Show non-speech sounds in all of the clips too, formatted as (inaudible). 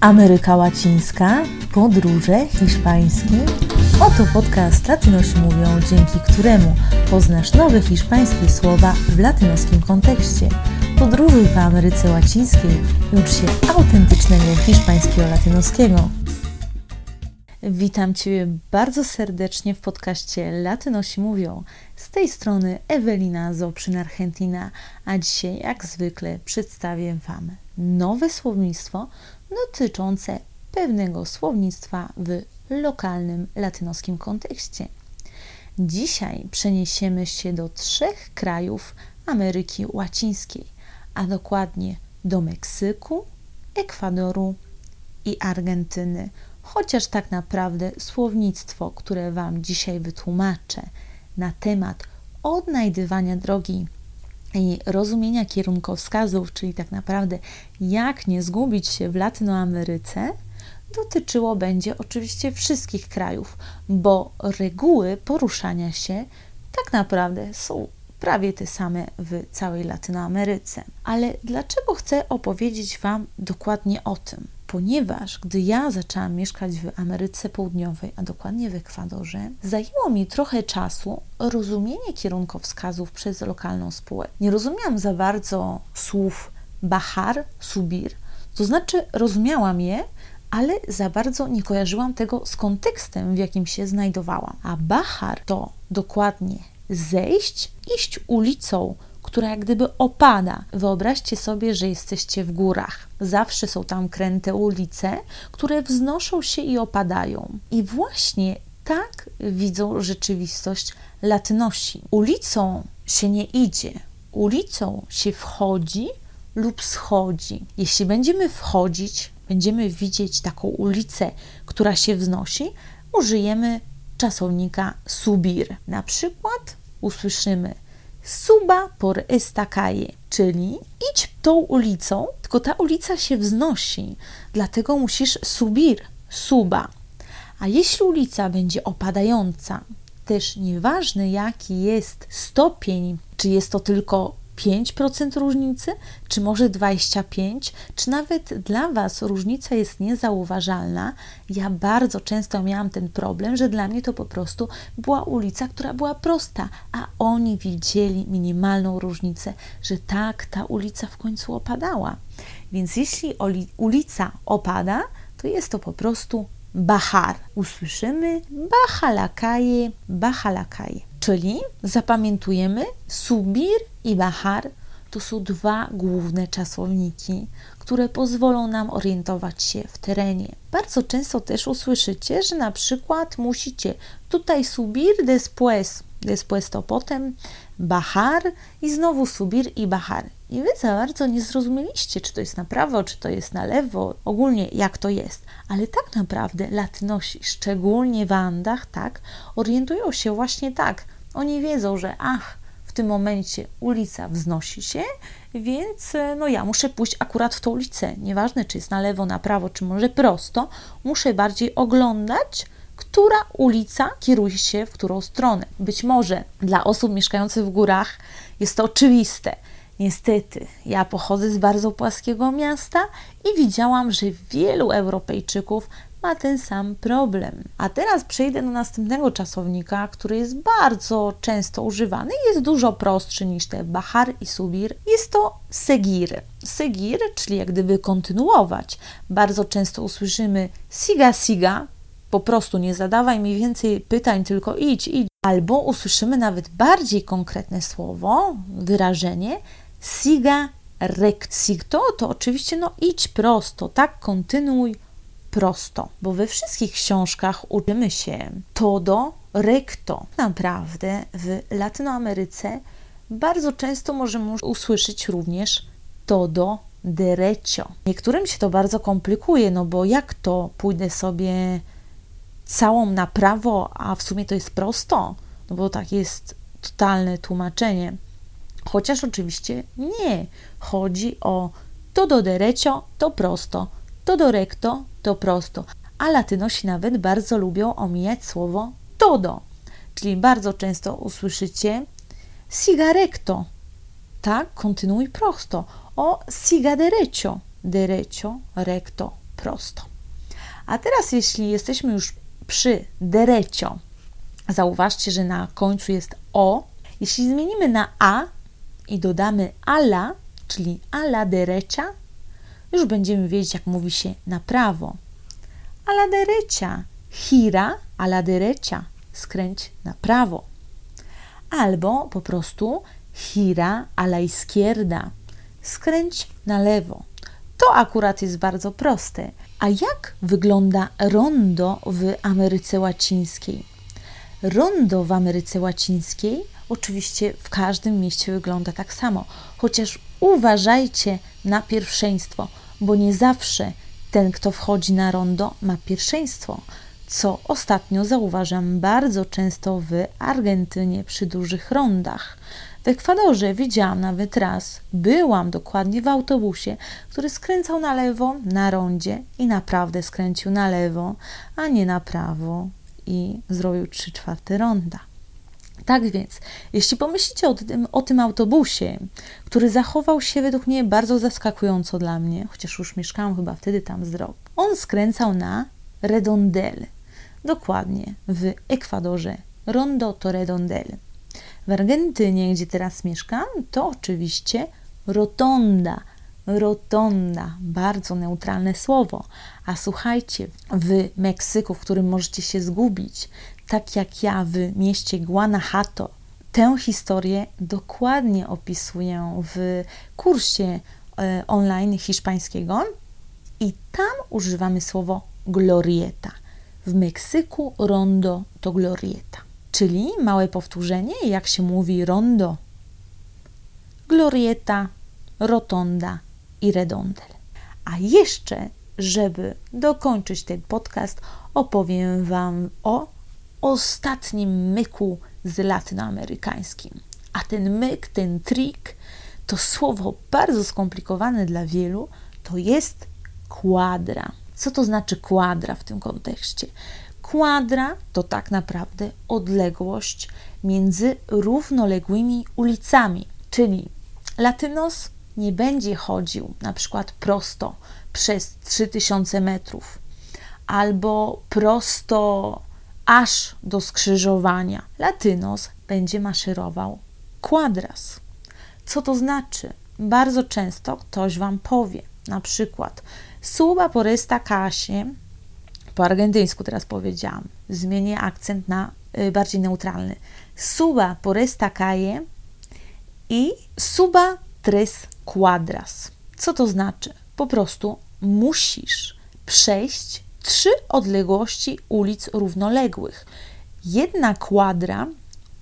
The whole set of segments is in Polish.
Ameryka Łacińska, podróże hiszpańskie. Oto podcast Latynosi mówią, dzięki któremu poznasz nowe hiszpańskie słowa w latynoskim kontekście. Podróżuj po Ameryce Łacińskiej i ucz się autentycznego hiszpańskiego latynoskiego. Witam Cię bardzo serdecznie w podcaście Latynosi Mówią. Z tej strony Ewelina Zoprzyn Argentina, a dzisiaj jak zwykle przedstawię Wam nowe słownictwo dotyczące pewnego słownictwa w lokalnym latynoskim kontekście. Dzisiaj przeniesiemy się do trzech krajów Ameryki Łacińskiej, a dokładnie do Meksyku, Ekwadoru i Argentyny. Chociaż tak naprawdę słownictwo, które Wam dzisiaj wytłumaczę na temat odnajdywania drogi i rozumienia kierunkowskazów, czyli tak naprawdę jak nie zgubić się w Latynoameryce, dotyczyło będzie oczywiście wszystkich krajów, bo reguły poruszania się tak naprawdę są prawie te same w całej Latynoameryce. Ale dlaczego chcę opowiedzieć Wam dokładnie o tym? Ponieważ gdy ja zaczęłam mieszkać w Ameryce Południowej, a dokładnie w Ekwadorze, zajęło mi trochę czasu rozumienie kierunkowskazów przez lokalną spółkę. Nie rozumiałam za bardzo słów bahar, subir, to znaczy rozumiałam je, ale za bardzo nie kojarzyłam tego z kontekstem, w jakim się znajdowałam. A bahar to dokładnie zejść, iść ulicą, która jak gdyby opada. Wyobraźcie sobie, że jesteście w górach. Zawsze są tam kręte ulice, które wznoszą się i opadają. I właśnie tak widzą rzeczywistość latynosi. Ulicą się nie idzie, ulicą się wchodzi lub schodzi. Jeśli będziemy wchodzić, będziemy widzieć taką ulicę, która się wznosi, użyjemy czasownika subir. Na przykład usłyszymy suba por esta calle, czyli idź tą ulicą, tylko ta ulica się wznosi, dlatego musisz subir, suba. A jeśli ulica będzie opadająca, też nieważne jaki jest stopień, czy jest to tylko 5% różnicy, czy może 25%, czy nawet dla Was różnica jest niezauważalna. Ja bardzo często miałam ten problem, że dla mnie to po prostu była ulica, która była prosta, a oni widzieli minimalną różnicę, że tak, ta ulica w końcu opadała. Więc jeśli ulica opada, to jest to po prostu bahar. Usłyszymy bahalakaje, bahalakaje. Czyli zapamiętujemy subir i bahar to są dwa główne czasowniki, które pozwolą nam orientować się w terenie. Bardzo często też usłyszycie, że na przykład musicie tutaj subir después, después to potem bahar i znowu subir i bahar. I wy za bardzo nie zrozumieliście, czy to jest na prawo, czy to jest na lewo, ogólnie jak to jest. Ale tak naprawdę latynosi, szczególnie w Andach, tak, orientują się właśnie tak. Oni wiedzą, że ach, w tym momencie ulica wznosi się, więc no ja muszę pójść akurat w tą ulicę. Nieważne, czy jest na lewo, na prawo, czy może prosto, muszę bardziej oglądać, która ulica kieruje się w którą stronę. Być może dla osób mieszkających w górach jest to oczywiste. Niestety, ja pochodzę z bardzo płaskiego miasta i widziałam, że wielu Europejczyków ma ten sam problem. A teraz przejdę do następnego czasownika, który jest bardzo często używany i jest dużo prostszy niż te bahar i subir. Jest to segir. Segir, czyli jak gdyby kontynuować. Bardzo często usłyszymy siga siga, po prostu nie zadawaj mi więcej pytań, tylko idź, idź. Albo usłyszymy nawet bardziej konkretne słowo, wyrażenie siga rect. Sigto to oczywiście no idź prosto, tak, kontynuuj prosto, bo we wszystkich książkach uczymy się todo recto. Naprawdę w Latynoameryce bardzo często możemy usłyszeć również todo derecho. Niektórym się to bardzo komplikuje, no bo jak to pójdę sobie całą na prawo, a w sumie to jest prosto? No bo tak jest totalne tłumaczenie. Chociaż oczywiście nie. Chodzi o todo derecho to prosto, todo recto to prosto. A latynosi nawet bardzo lubią omijać słowo todo, czyli bardzo często usłyszycie siga recto, tak, kontynuuj prosto, o siga derecho, derecho, recto, prosto. A teraz, jeśli jesteśmy już przy derecio, zauważcie, że na końcu jest o. Jeśli zmienimy na a i dodamy ala, czyli ala derecha, już będziemy wiedzieć, jak mówi się na prawo. Ala derecha, gira, ala derecha, skręć na prawo. Albo po prostu gira a la izquierda, skręć na lewo. To akurat jest bardzo proste. A jak wygląda rondo w Ameryce Łacińskiej? Rondo w Ameryce Łacińskiej oczywiście w każdym mieście wygląda tak samo, chociaż uważajcie na pierwszeństwo, bo nie zawsze ten, kto wchodzi na rondo, ma pierwszeństwo, co ostatnio zauważam bardzo często w Argentynie przy dużych rondach. W Ekwadorze widziałam nawet raz, byłam dokładnie w autobusie, który skręcał na lewo na rondzie i naprawdę skręcił na lewo, a nie na prawo i zrobił 3 czwarte ronda. Tak więc, jeśli pomyślicie o tym, o tym autobusie, który zachował się według mnie bardzo zaskakująco dla mnie, chociaż już mieszkałam chyba wtedy tam z rok, on skręcał na Redondel. Dokładnie, w Ekwadorze. Rondo to Redondel. W Argentynie, gdzie teraz mieszkam, to oczywiście rotonda. Rotonda, bardzo neutralne słowo. A słuchajcie, w Meksyku, w którym możecie się zgubić, tak jak ja w mieście Guanajuato, tę historię dokładnie opisuję w kursie e, online hiszpańskiego i tam używamy słowo glorieta. W Meksyku rondo to glorieta. Czyli małe powtórzenie, jak się mówi rondo, glorieta, rotonda i redondel. A jeszcze, żeby dokończyć ten podcast, opowiem Wam o ostatnim myku z latynoamerykańskim. A ten myk, ten trik, to słowo bardzo skomplikowane dla wielu, to jest kwadra. Co to znaczy kwadra w tym kontekście? Kwadra to tak naprawdę odległość między równoległymi ulicami, czyli latynos nie będzie chodził na przykład prosto przez 3000 metrów albo prosto aż do skrzyżowania. Latynos będzie maszerował kwadras. Co to znaczy? Bardzo często ktoś Wam powie, na przykład suba por esta po argentyńsku teraz powiedziałam. Zmienię akcent na y, bardziej neutralny. Suba por esta i suba tres cuadras. Co to znaczy? Po prostu musisz przejść trzy odległości ulic równoległych. Jedna kwadra,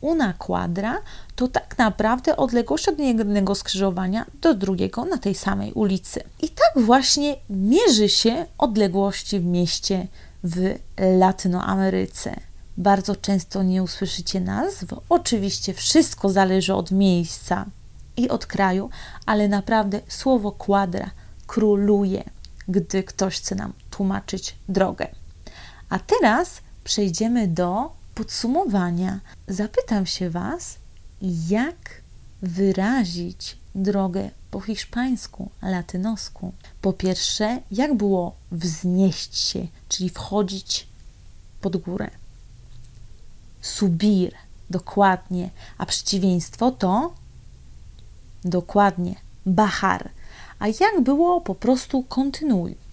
una kwadra, to tak naprawdę odległość od jednego skrzyżowania do drugiego na tej samej ulicy. I tak właśnie mierzy się odległości w mieście w Latynoameryce. Bardzo często nie usłyszycie nazw. Oczywiście wszystko zależy od miejsca i od kraju, ale naprawdę słowo kwadra króluje, gdy ktoś chce nam tłumaczyć drogę. A teraz przejdziemy do podsumowania. Zapytam się Was, jak wyrazić drogę po hiszpańsku, latynosku. Po pierwsze, jak było wznieść się, czyli wchodzić pod górę. Subir, dokładnie, a przeciwieństwo to dokładnie bahar. A jak było po prostu kontynuuj.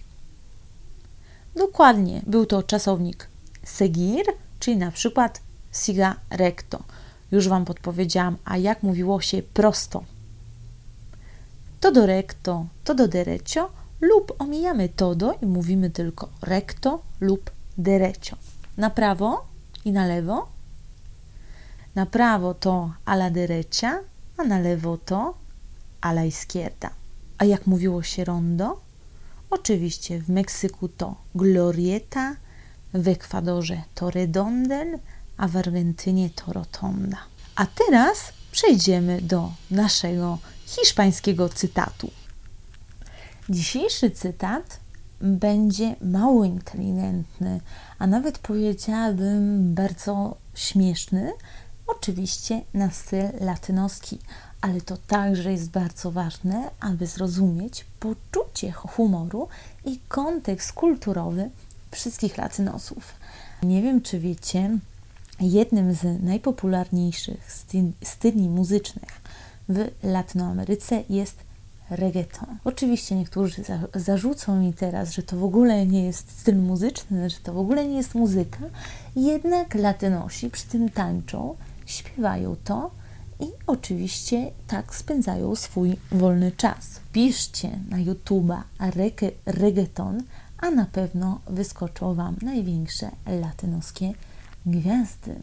Dokładnie, był to czasownik seguir, czyli na przykład siga recto. Już Wam podpowiedziałam, a jak mówiło się prosto todo recto, todo derecho lub omijamy todo i mówimy tylko recto lub derecho. Na prawo i na lewo. Na prawo to a la derecha, a na lewo to a la izquierda. A jak mówiło się rondo? Oczywiście w Meksyku to glorieta, w Ekwadorze to redondel, a w Argentynie to rotonda. A teraz przejdziemy do naszego hiszpańskiego cytatu. Dzisiejszy cytat będzie mało inteligentny, a nawet powiedziałabym bardzo śmieszny, oczywiście na styl latynoski, ale to także jest bardzo ważne, aby zrozumieć, poczucie humoru i kontekst kulturowy wszystkich latynosów. Nie wiem, czy wiecie, jednym z najpopularniejszych styli muzycznych w Latynoameryce jest reggaeton. Oczywiście niektórzy za zarzucą mi teraz, że to w ogóle nie jest styl muzyczny, że to w ogóle nie jest muzyka, jednak latynosi przy tym tańczą, śpiewają to i oczywiście tak spędzają swój wolny czas. Piszcie na YouTube'a reggaeton, a na pewno wyskoczą Wam największe latynoskie gwiazdy.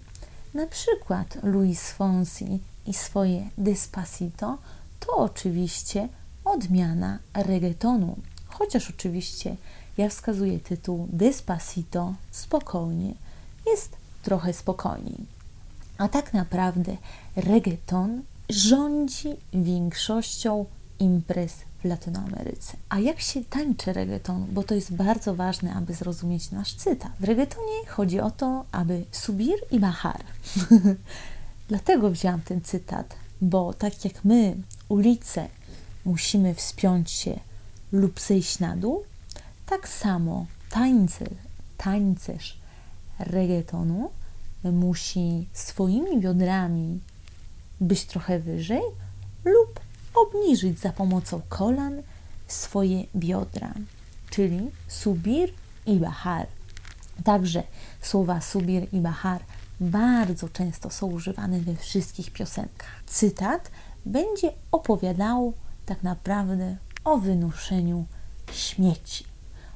Na przykład Luis Fonsi i swoje Despacito to oczywiście odmiana reggaetonu. Chociaż oczywiście ja wskazuję tytuł Despacito spokojnie, jest trochę spokojniej. A tak naprawdę reggaeton rządzi większością imprez w Latynoameryce. A jak się tańczy reggaeton? Bo to jest bardzo ważne, aby zrozumieć nasz cytat. W reggaetonie chodzi o to, aby subir i bahar. (laughs) Dlatego wziąłam ten cytat, bo tak jak my ulice musimy wspiąć się lub zejść na dół, tak samo tańce, tańcerz reggaetonu musi swoimi biodrami być trochę wyżej lub obniżyć za pomocą kolan swoje biodra, czyli subir i bahar. Także słowa subir i bahar bardzo często są używane we wszystkich piosenkach. Cytat będzie opowiadał tak naprawdę o wynoszeniu śmieci.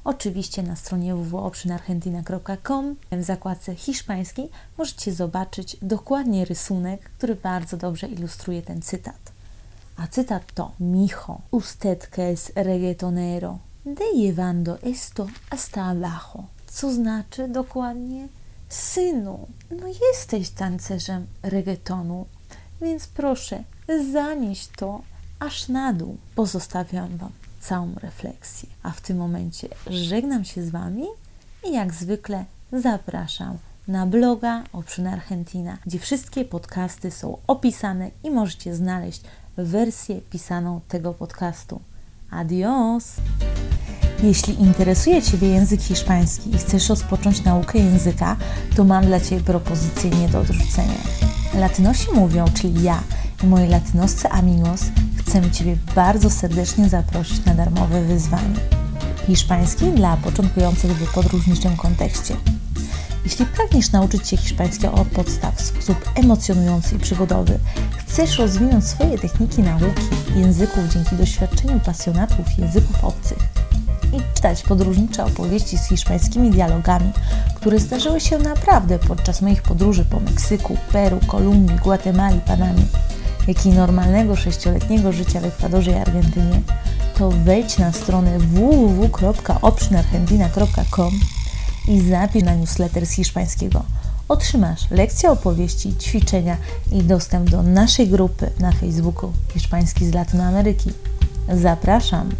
Oczywiście na stronie www.obszynargentina.com w zakładce hiszpańskiej możecie zobaczyć dokładnie rysunek, który bardzo dobrze ilustruje ten cytat. A cytat to Mijo, usted que es reggaetonero, de llevando esto hasta abajo. Co znaczy dokładnie? Synu, no jesteś tancerzem reggaetonu, więc proszę, zanieś to aż na dół. Pozostawiam Wam całą refleksję. A w tym momencie żegnam się z Wami i jak zwykle zapraszam na bloga Option Argentina, gdzie wszystkie podcasty są opisane i możecie znaleźć wersję pisaną tego podcastu. Adios! Jeśli interesuje Ciebie język hiszpański i chcesz rozpocząć naukę języka, to mam dla Ciebie propozycję nie do odrzucenia. Latynosi mówią, czyli ja i moi latynoscy amigos, chcemy Ciebie bardzo serdecznie zaprosić na darmowe wyzwanie. Hiszpański dla początkujących w podróżniczym kontekście. Jeśli pragniesz nauczyć się hiszpańskiego od podstaw w sposób emocjonujący i przygodowy, chcesz rozwinąć swoje techniki nauki języków dzięki doświadczeniu pasjonatów języków obcych i czytać podróżnicze opowieści z hiszpańskimi dialogami, które zdarzyły się naprawdę podczas moich podróży po Meksyku, Peru, Kolumbii, Gwatemali, Panamie, jak i normalnego sześcioletniego życia w Ekwadorze i Argentynie, to wejdź na stronę www.obszynargentina.com i zapisz na newsletter z hiszpańskiego. Otrzymasz lekcje opowieści, ćwiczenia i dostęp do naszej grupy na Facebooku Hiszpański z Latynoameryki. Zapraszam!